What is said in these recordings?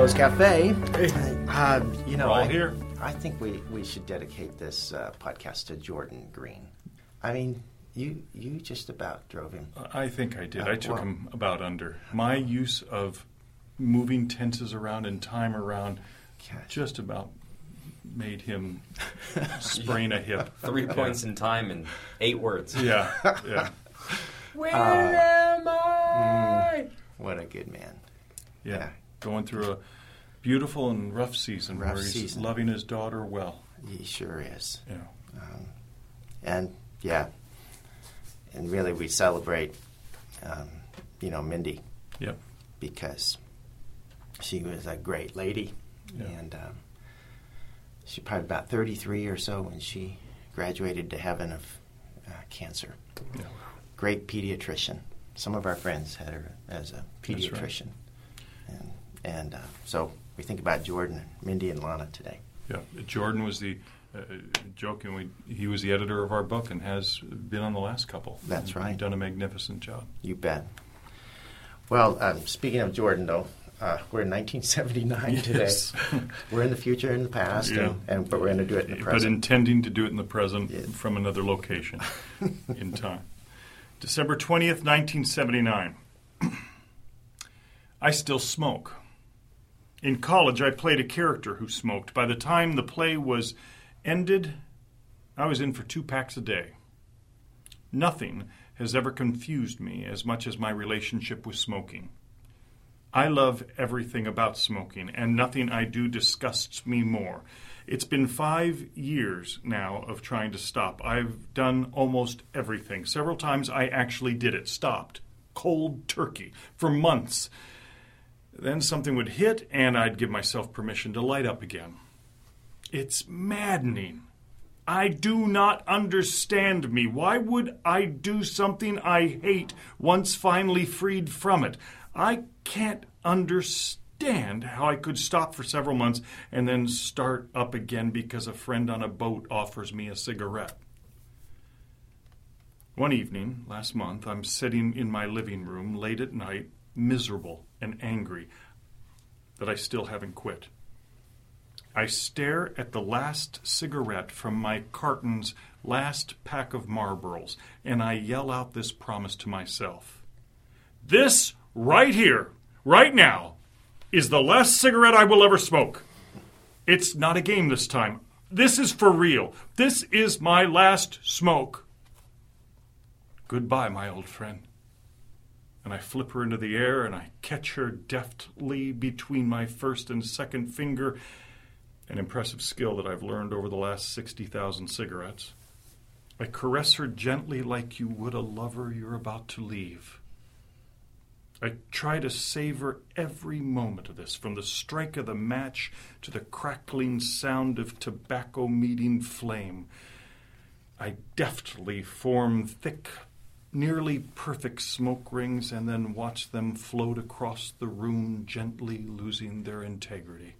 Rose Cafe. Uh, you know, We're all I, here. I think we, we should dedicate this uh, podcast to Jordan Green. I mean, you you just about drove him. I think I did. Uh, I took well- him about under. My use of moving tenses around and time around Gosh. just about made him sprain a hip. Three Yeah. points in time and eight words. Yeah, yeah, Where Uh, am I? What a good man. yeah. Yeah. Going through a beautiful and rough season Rough where he's season. loving his daughter well. He sure is. Yeah. Um, and yeah, and really we celebrate, um, you know, Mindy Yep. because she was a great lady, Yeah. and um, she probably about 33 or so when she graduated to heaven of uh, cancer. Yeah. Great pediatrician. Some of our friends had her as a right. pediatrician, and and uh, so we think about Jordan, Mindy, and Lana today. Yeah, Jordan was the uh, joking. We, he was the editor of our book and has been on the last couple. That's right. Done a magnificent job. You bet. Well, um, speaking of Jordan, though, uh, we're in 1979 today. Yes. We're in the future and the past, Yeah. and, and but we're going to do it in the present. but intending to do it in the present Yeah. from another location in time. December 20th, 1979. I still smoke. In college, I played a character who smoked. By the time the play was ended, I was in for two packs a day. Nothing has ever confused me as much as my relationship with smoking. I love everything about smoking, and nothing I do disgusts me more. It's been five years now of trying to stop. I've done almost everything. Several times I actually did it, stopped, cold turkey, for months. Then something would hit, and I'd give myself permission to light up again. It's maddening. I do not understand me. Why would I do something I hate once finally freed from it? I can't understand how I could stop for several months and then start up again because a friend on a boat offers me a cigarette. One evening, last month, I'm sitting in my living room late at night, miserable and angry that I still haven't quit. I stare at the last cigarette from my carton's last pack of Marlboros, and I yell out this promise to myself. This right here, right now, is the last cigarette I will ever smoke. It's not a game this time. This is for real. This is my last smoke. Goodbye, my old friend. And I flip her into the air and I catch her deftly between my first and second finger an impressive skill that I've learned over the last 60,000 cigarettes. I caress her gently like you would a lover you're about to leave. I try to savor every moment of this, from the strike of the match to the crackling sound of tobacco meeting flame. I deftly form thick, nearly perfect smoke rings and then watch them float across the room, gently losing their integrity.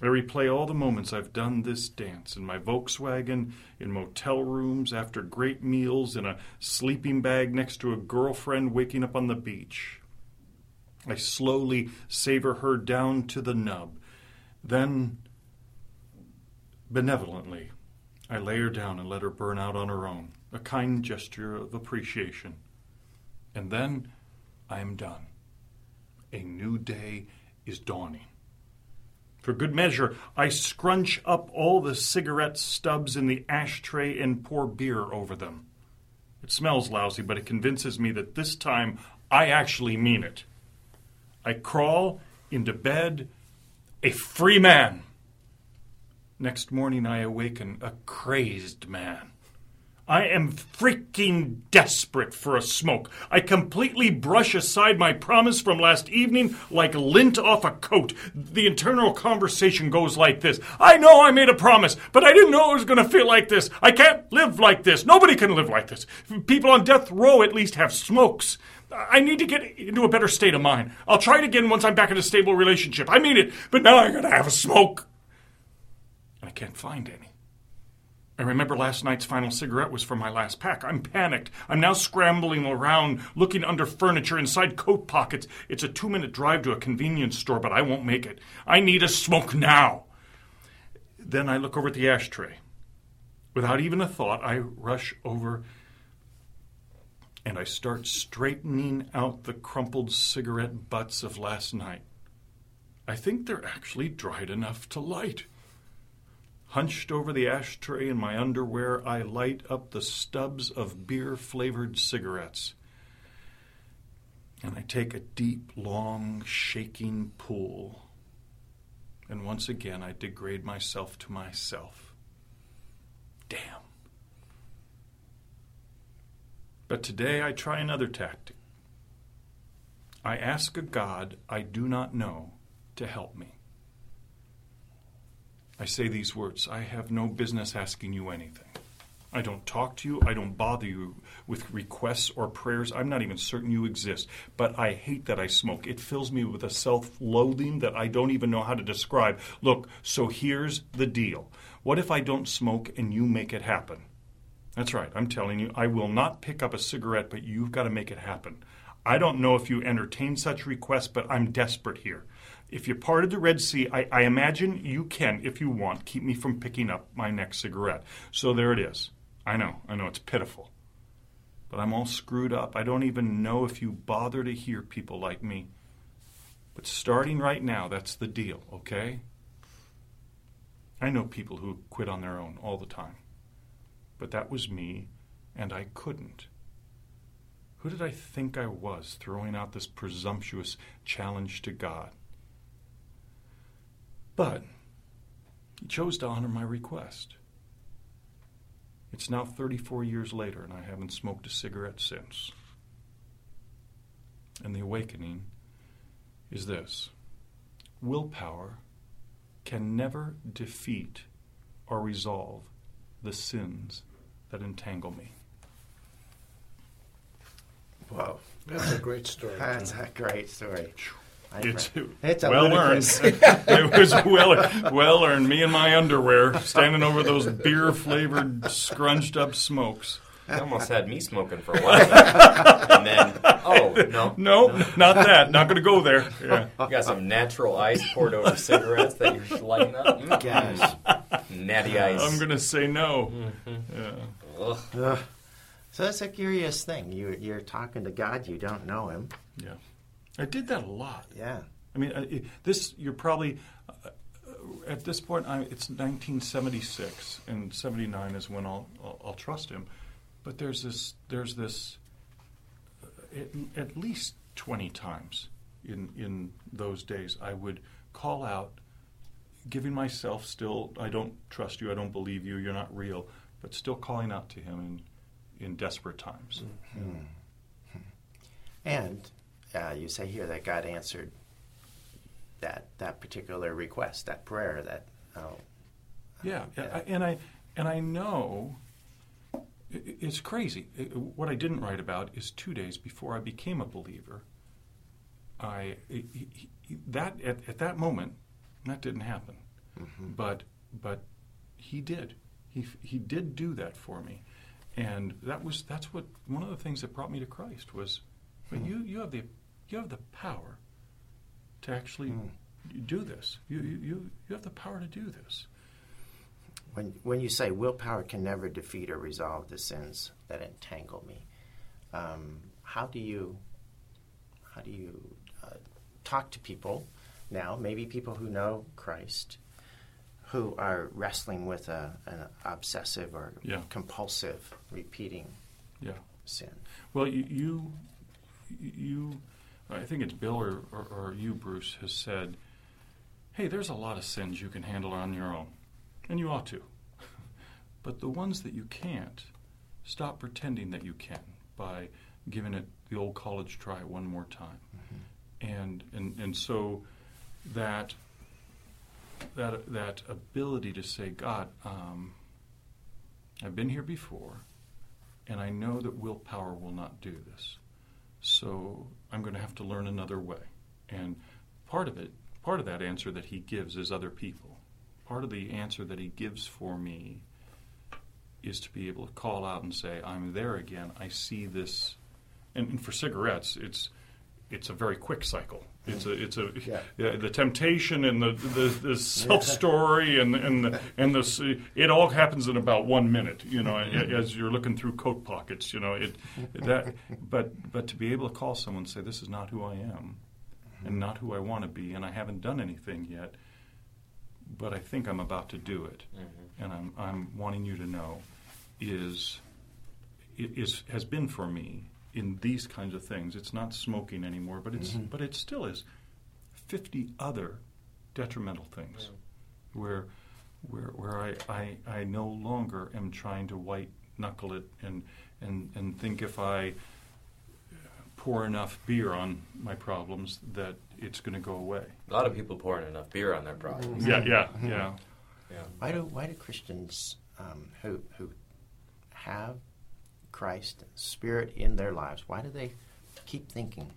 I replay all the moments I've done this dance in my Volkswagen, in motel rooms, after great meals, in a sleeping bag next to a girlfriend waking up on the beach. I slowly savor her down to the nub. Then, benevolently, I lay her down and let her burn out on her own, a kind gesture of appreciation. And then I am done. A new day is dawning. For good measure, I scrunch up all the cigarette stubs in the ashtray and pour beer over them. It smells lousy, but it convinces me that this time I actually mean it. I crawl into bed a free man. Next morning, I awaken a crazed man. I am freaking desperate for a smoke. I completely brush aside my promise from last evening like lint off a coat. The internal conversation goes like this I know I made a promise, but I didn't know it was going to feel like this. I can't live like this. Nobody can live like this. People on death row at least have smokes. I need to get into a better state of mind. I'll try it again once I'm back in a stable relationship. I mean it, but now I gotta have a smoke. I can't find any. I remember last night's final cigarette was from my last pack. I'm panicked. I'm now scrambling around, looking under furniture, inside coat pockets. It's a two minute drive to a convenience store, but I won't make it. I need a smoke now. Then I look over at the ashtray. Without even a thought, I rush over and I start straightening out the crumpled cigarette butts of last night. I think they're actually dried enough to light. Hunched over the ashtray in my underwear, I light up the stubs of beer flavored cigarettes. And I take a deep, long, shaking pull. And once again, I degrade myself to myself. Damn. But today I try another tactic. I ask a God I do not know to help me. I say these words I have no business asking you anything. I don't talk to you. I don't bother you with requests or prayers. I'm not even certain you exist. But I hate that I smoke. It fills me with a self loathing that I don't even know how to describe. Look, so here's the deal. What if I don't smoke and you make it happen? That's right. I'm telling you, I will not pick up a cigarette, but you've got to make it happen. I don't know if you entertain such requests, but I'm desperate here. If you're part of the Red Sea, I, I, imagine you can, if you want, keep me from picking up my next cigarette. So there it is. I know, I know, it's pitiful. But I'm all screwed up. I don't even know if you bother to hear people like me. But starting right now, that's the deal, okay? I know people who quit on their own all the time. But that was me, and I couldn't. Who did I think I was throwing out this presumptuous challenge to God? But he chose to honor my request. It's now 34 years later, and I haven't smoked a cigarette since. And the awakening is this willpower can never defeat or resolve the sins that entangle me. Wow. That's a great story. That's a great story. I It's, re- it's a well earned. it was well well earned. Me in my underwear, standing over those beer flavored, scrunched up smokes. You almost had me smoking for a while. and then, oh, no. No, not that. Not going to go there. Yeah. You got some natural ice poured over cigarettes that you're lighting up. Mm, Gosh. Natty ice. I'm going to say no. Mm-hmm. Yeah. Ugh. Ugh. So that's a curious thing. You, you're talking to God, you don't know Him. Yeah. I did that a lot. Yeah. I mean, this you're probably uh, at this point. I, it's 1976, and 79 is when I'll, I'll I'll trust him. But there's this there's this uh, at, at least 20 times in in those days I would call out, giving myself still I don't trust you, I don't believe you, you're not real, but still calling out to him in in desperate times. And uh, you say here that God answered that that particular request, that prayer, that oh, Yeah, Yeah. I- and I and I know it's crazy. What I didn't write about is two days before I became a believer. I that at, at that moment that didn't happen, but but he did. He he did do that for me, and that was that's what one of the things that brought me to Christ was. But you you have the you have the power to actually do this. You, you you you have the power to do this. when when you say willpower can never defeat or resolve the sins that entangle me, um, how do you how do you uh, talk to people now? Maybe people who know Christ, who are wrestling with a, an obsessive or Yeah. compulsive repeating Yeah. sin. Well, you, you, you I think it's Bill or, or, or you, Bruce, has said, hey, there's a lot of sins you can handle on your own, and you ought to. But the ones that you can't, stop pretending that you can by giving it the old college try one more time. And, and, and so that, that, that ability to say, God, um, I've been here before, and I know that willpower will not do this. So I'm going to have to learn another way. And part of it, part of that answer that he gives is other people. Part of the answer that he gives for me is to be able to call out and say, "I'm there again. I see this." And, and for cigarettes, it's it's a very quick cycle. It's a it's a Yeah. yeah, the temptation and the the, the self story and and the, and the it all happens in about one minute. You know, mm-hmm. as you're looking through coat pockets. You know it that but but to be able to call someone and say, "This is not who I am." And mm-hmm. not who I want to be, and I haven't done anything yet, but I think I'm about to do it mm-hmm. and I'm, I'm wanting you to know is is has been for me in these kinds of things. It's not smoking anymore, but it's but it still is fifty other detrimental things where where where I, I I no longer am trying to white knuckle it and and and think if I pour enough beer on my problems that it's going to go away. A lot of people pouring enough beer on their problems. Yeah, yeah, yeah. Yeah. Why do why do Christians um, who who have Christ Spirit in their lives? Why do they keep thinking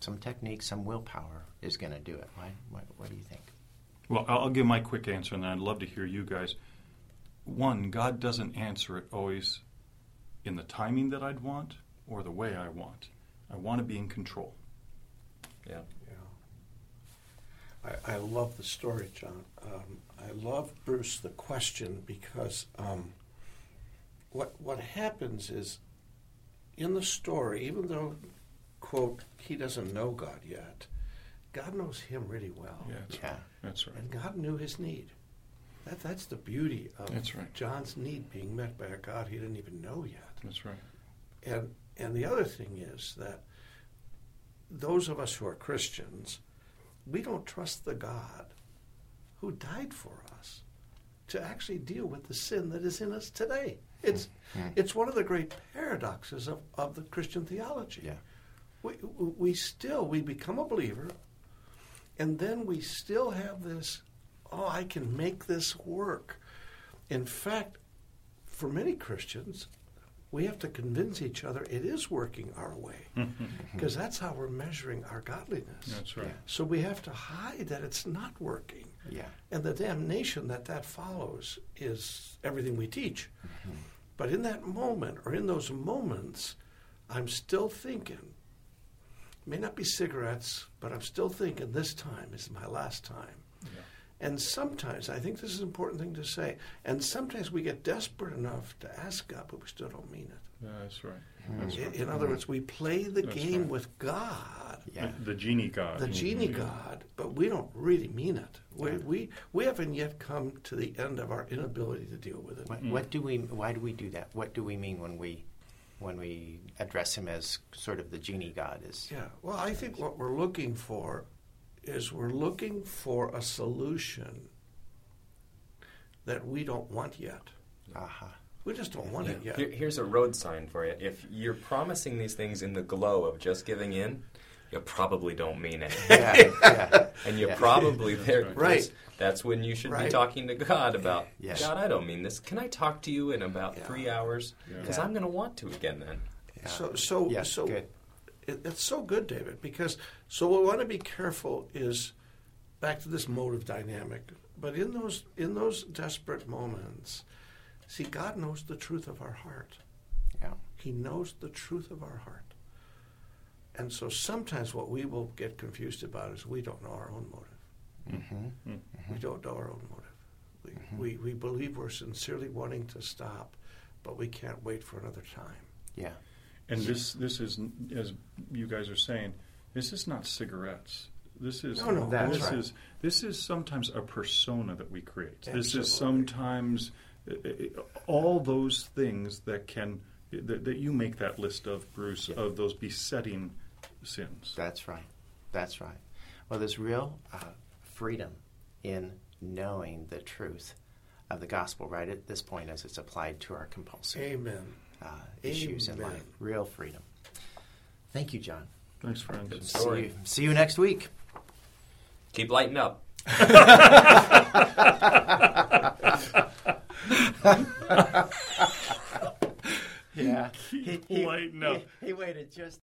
some technique, some willpower is going to do it? Why? What, what do you think? Well, I'll I'll give my quick answer, and then I'd love to hear you guys. One, God doesn't answer it always in the timing that I'd want or the way I want. I want to be in control. Yeah. Yeah. I, I love the story, John. Um, I love Bruce the question because um, what what happens is in the story, even though quote he doesn't know God yet, God knows him really well, Yeah, that's, Yeah. that's right. and God knew his need. That that's the beauty of That's right. John's need being met by a God he didn't even know yet. That's right. And and the other thing is that those of us who are Christians, we don't trust the God who died for us to actually deal with the sin that is in us today. It's hmm. Hmm. it's one of the great paradoxes of, of the Christian theology. Yeah. We, we still we become a believer and then we still have this oh I can make this work. In fact, for many Christians, we have to convince each other it is working our way hmm. because that's how we're measuring our godliness. That's right. Yeah. So we have to hide that it's not working. Yeah. And the damnation that that follows is everything we teach. Mm-hmm. But in that moment, or in those moments, I'm still thinking, may not be cigarettes, but I'm still thinking this time is my last time. And sometimes, I think this is an important thing to say, and sometimes we get desperate enough to ask God, but we still don't mean it. Yeah, that's right. That's In, right. in other words, we play the That's game right. with God, Yeah. The, the genie god. the genie Yeah. God, but we don't really mean it. We, Yeah. we, we haven't yet come to the end of our inability to deal with it. What, what do we? Why do we do that? What do we mean when we when we address him as sort of the genie god? Is Yeah, well, I think what we're looking for is we're looking for a solution that we don't want yet. aha. We just don't want it yet. Here, here's a road sign for you. If you're promising these things in the glow of just giving in, you probably don't mean it. Yeah. yeah. and you're Yeah. probably there. right. Right. That's, that's when you should be talking to God about, Yes. God, I don't mean this. Can I talk to you in about Yeah. three hours? Because Yeah. I'm going to want to again then. Yeah. So, so, Yes, so good. It, it's so good, David, because so what we want to be careful is back to this motive dynamic. But in those in those desperate moments, see, God knows the truth of our heart. Yeah. He knows the truth of our heart. And so sometimes what we will get confused about is we don't know our own motive. Mm-hmm. Hmm. We mm-hmm. don't know our own motive. We, mm-hmm. we, we believe we're sincerely wanting to stop, but we can't wait for another time. Yeah. And this, this is, as you guys are saying, this is not cigarettes. This is No, no, that's this right. is this is sometimes a persona that we create. This is sometimes all those things that can that, that you make that list of Bruce of those besetting sins. That's right. That's right. Well, there's real uh, freedom in knowing the truth of the gospel right at this point as it's applied to our compulsive Amen. uh, issues in life. Real freedom. Thank you, John. Thanks, friends. Good See you, see you next week. Keep lighting up. Yeah. Keep lighting up. he waited just